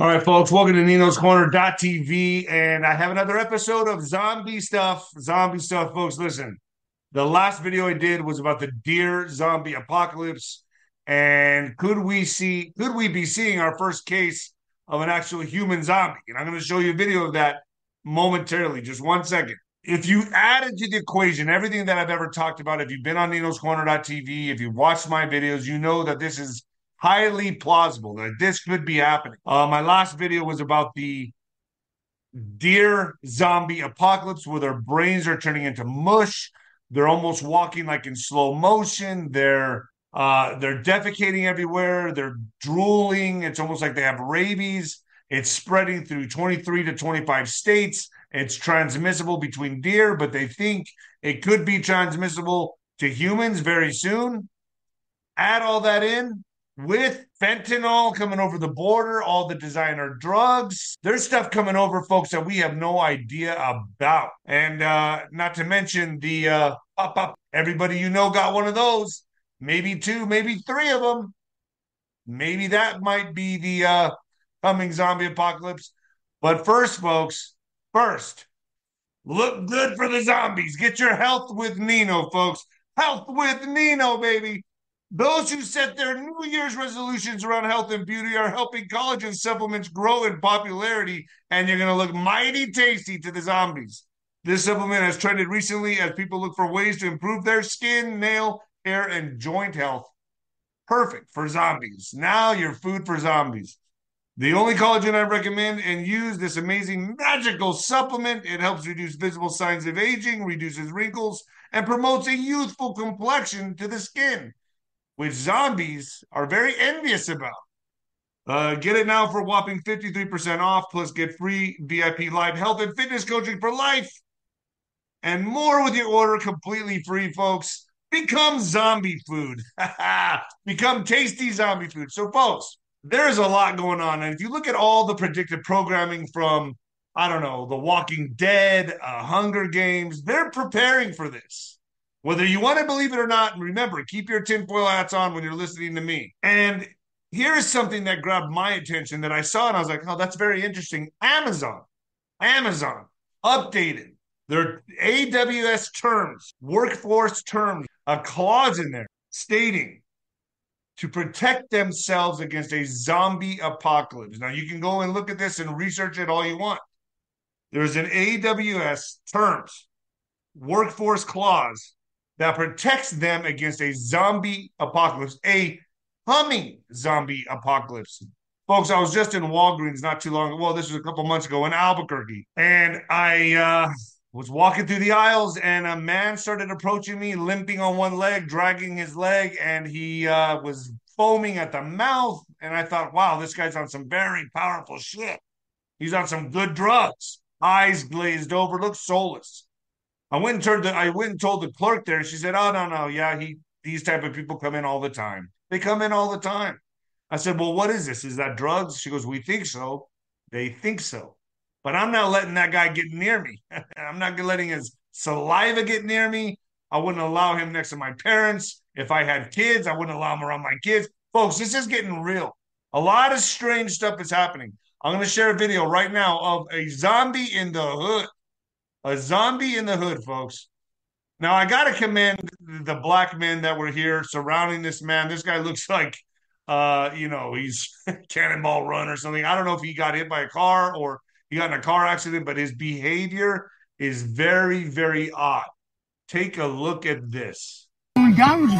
All right, folks, welcome to Nino's Corner.tv. And I have another episode of zombie stuff. Zombie stuff, folks. Listen, the last video I did was about the deer zombie apocalypse. And could we see, could we be seeing our first case of an actual human zombie? And I'm going to show you a video of that momentarily, just one second. If you added to the equation everything that I've ever talked about, if you've been on Nino's Corner.tv, if you've watched my videos, you know that this is highly plausible that this could be happening. Uh, my last video was about the deer zombie apocalypse where their brains are turning into mush. They're almost walking like in slow motion. They're uh, they're defecating everywhere. They're drooling. It's almost like they have rabies. It's spreading through 23 to 25 states. It's transmissible between deer, but they think it could be transmissible to humans very soon. Add all that in, with fentanyl coming over the border, all the designer drugs. There's stuff coming over, folks, that we have no idea about. And uh, not to mention the uh, pop up. Everybody you know got one of those. Maybe two, maybe three of them. Maybe that might be the uh, coming zombie apocalypse. But first, folks, first, look good for the zombies. Get your health with Nino, folks. Health with Nino, baby. Those who set their New Year's resolutions around health and beauty are helping collagen supplements grow in popularity, and you're going to look mighty tasty to the zombies. This supplement has trended recently as people look for ways to improve their skin, nail, hair, and joint health. Perfect for zombies. Now you're food for zombies. The only collagen I recommend and use this amazing magical supplement. It helps reduce visible signs of aging, reduces wrinkles, and promotes a youthful complexion to the skin which zombies are very envious about. Uh, get it now for whopping 53% off, plus get free VIP live health and fitness coaching for life. And more with your order completely free, folks. Become zombie food. Become tasty zombie food. So, folks, there's a lot going on. And if you look at all the predictive programming from, I don't know, The Walking Dead, uh, Hunger Games, they're preparing for this. Whether you want to believe it or not, And remember, keep your tinfoil hats on when you're listening to me. And here's something that grabbed my attention that I saw, and I was like, oh, that's very interesting. Amazon, Amazon updated their AWS terms, workforce terms, a clause in there stating to protect themselves against a zombie apocalypse. Now, you can go and look at this and research it all you want. There's an AWS terms, workforce clause that protects them against a zombie apocalypse, a humming zombie apocalypse. Folks, I was just in Walgreens not too long. Well, this was a couple months ago in Albuquerque. And I uh, was walking through the aisles, and a man started approaching me, limping on one leg, dragging his leg, and he uh, was foaming at the mouth. And I thought, wow, this guy's on some very powerful shit. He's on some good drugs. Eyes glazed over, looks soulless. I went and turned the, I went and told the clerk there. She said, "Oh no, no, yeah, he these type of people come in all the time. They come in all the time." I said, "Well, what is this? Is that drugs?" She goes, "We think so. They think so, but I'm not letting that guy get near me. I'm not letting his saliva get near me. I wouldn't allow him next to my parents. If I had kids, I wouldn't allow him around my kids. Folks, this is getting real. A lot of strange stuff is happening. I'm going to share a video right now of a zombie in the hood a zombie in the hood, folks. Now I gotta commend the black men that were here surrounding this man. This guy looks like uh, you know, he's cannonball run or something. I don't know if he got hit by a car or he got in a car accident, but his behavior is very, very odd. Take a look at this. When God was,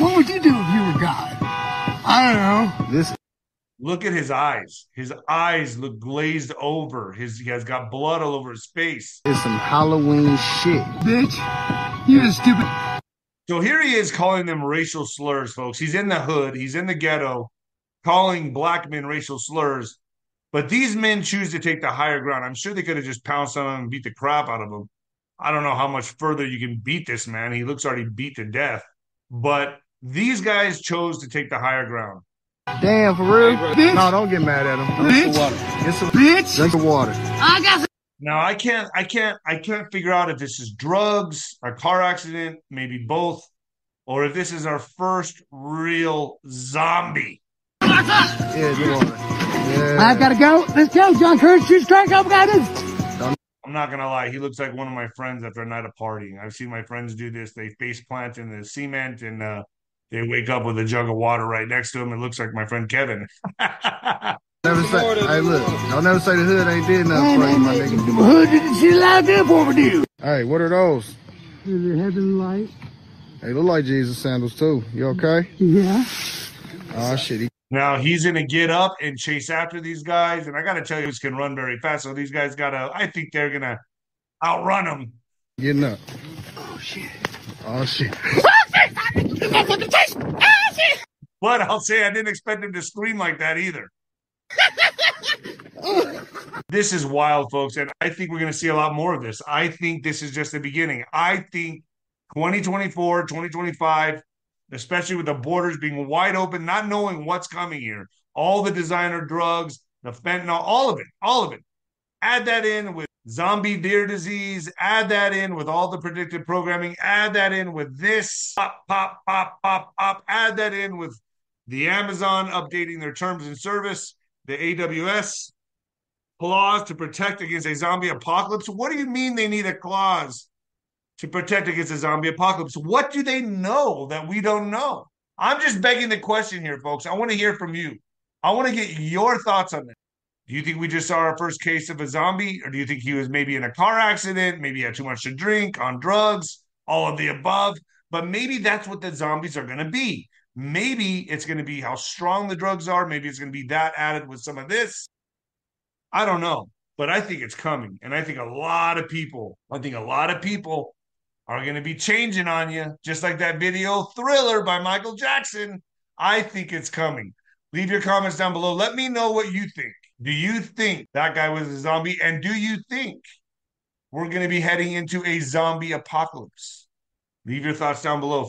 what would you do if you were God? I don't know. This Look at his eyes. His eyes look glazed over. His he has got blood all over his face. It's some Halloween shit. Bitch, you stupid. So here he is calling them racial slurs, folks. He's in the hood, he's in the ghetto, calling black men racial slurs. But these men choose to take the higher ground. I'm sure they could have just pounced on him and beat the crap out of him. I don't know how much further you can beat this man. He looks already beat to death. But these guys chose to take the higher ground. Damn, for real? Bitch. No, don't get mad at him. Drink bitch. water. Get some bitch. Drink the water. I got some. Now I can't, I can't, I can't figure out if this is drugs, a car accident, maybe both, or if this is our first real zombie. Yeah, the water. Yeah. I gotta go. Let's go, John Curtis. Shoot strike. Up, got it. I'm not gonna lie, he looks like one of my friends after a night of partying. I've seen my friends do this. They face plant in the cement and uh, they wake up with a jug of water right next to him. It looks like my friend Kevin. Never say, hey, look, don't never say the hood ain't did nothing for you, my nigga. The Hood didn't see a lot there for me, do. Hey, what are those? The heaven light. They look like Jesus sandals too. You okay? Yeah. Oh shit, he now he's gonna get up and chase after these guys, and I gotta tell you, he can run very fast. So these guys gotta. I think they're gonna outrun him. getting up. Oh shit. Oh shit. But I'll say I didn't expect him to scream like that either. this is wild, folks, and I think we're going to see a lot more of this. I think this is just the beginning. I think 2024, 2025, especially with the borders being wide open, not knowing what's coming here, all the designer drugs, the fentanyl, all of it, all of it. Add that in with zombie deer disease, add that in with all the predictive programming, add that in with this pop, pop, pop, pop, pop, add that in with the Amazon updating their terms and service, the AWS clause to protect against a zombie apocalypse. What do you mean they need a clause to protect against a zombie apocalypse? What do they know that we don't know? I'm just begging the question here, folks. I want to hear from you. I want to get your thoughts on this. Do you think we just saw our first case of a zombie, or do you think he was maybe in a car accident, maybe had too much to drink, on drugs, all of the above? But maybe that's what the zombies are going to be. Maybe it's going to be how strong the drugs are. Maybe it's going to be that added with some of this. I don't know, but I think it's coming. And I think a lot of people, I think a lot of people are going to be changing on you, just like that video Thriller by Michael Jackson. I think it's coming. Leave your comments down below. Let me know what you think. Do you think that guy was a zombie? And do you think we're going to be heading into a zombie apocalypse? Leave your thoughts down below.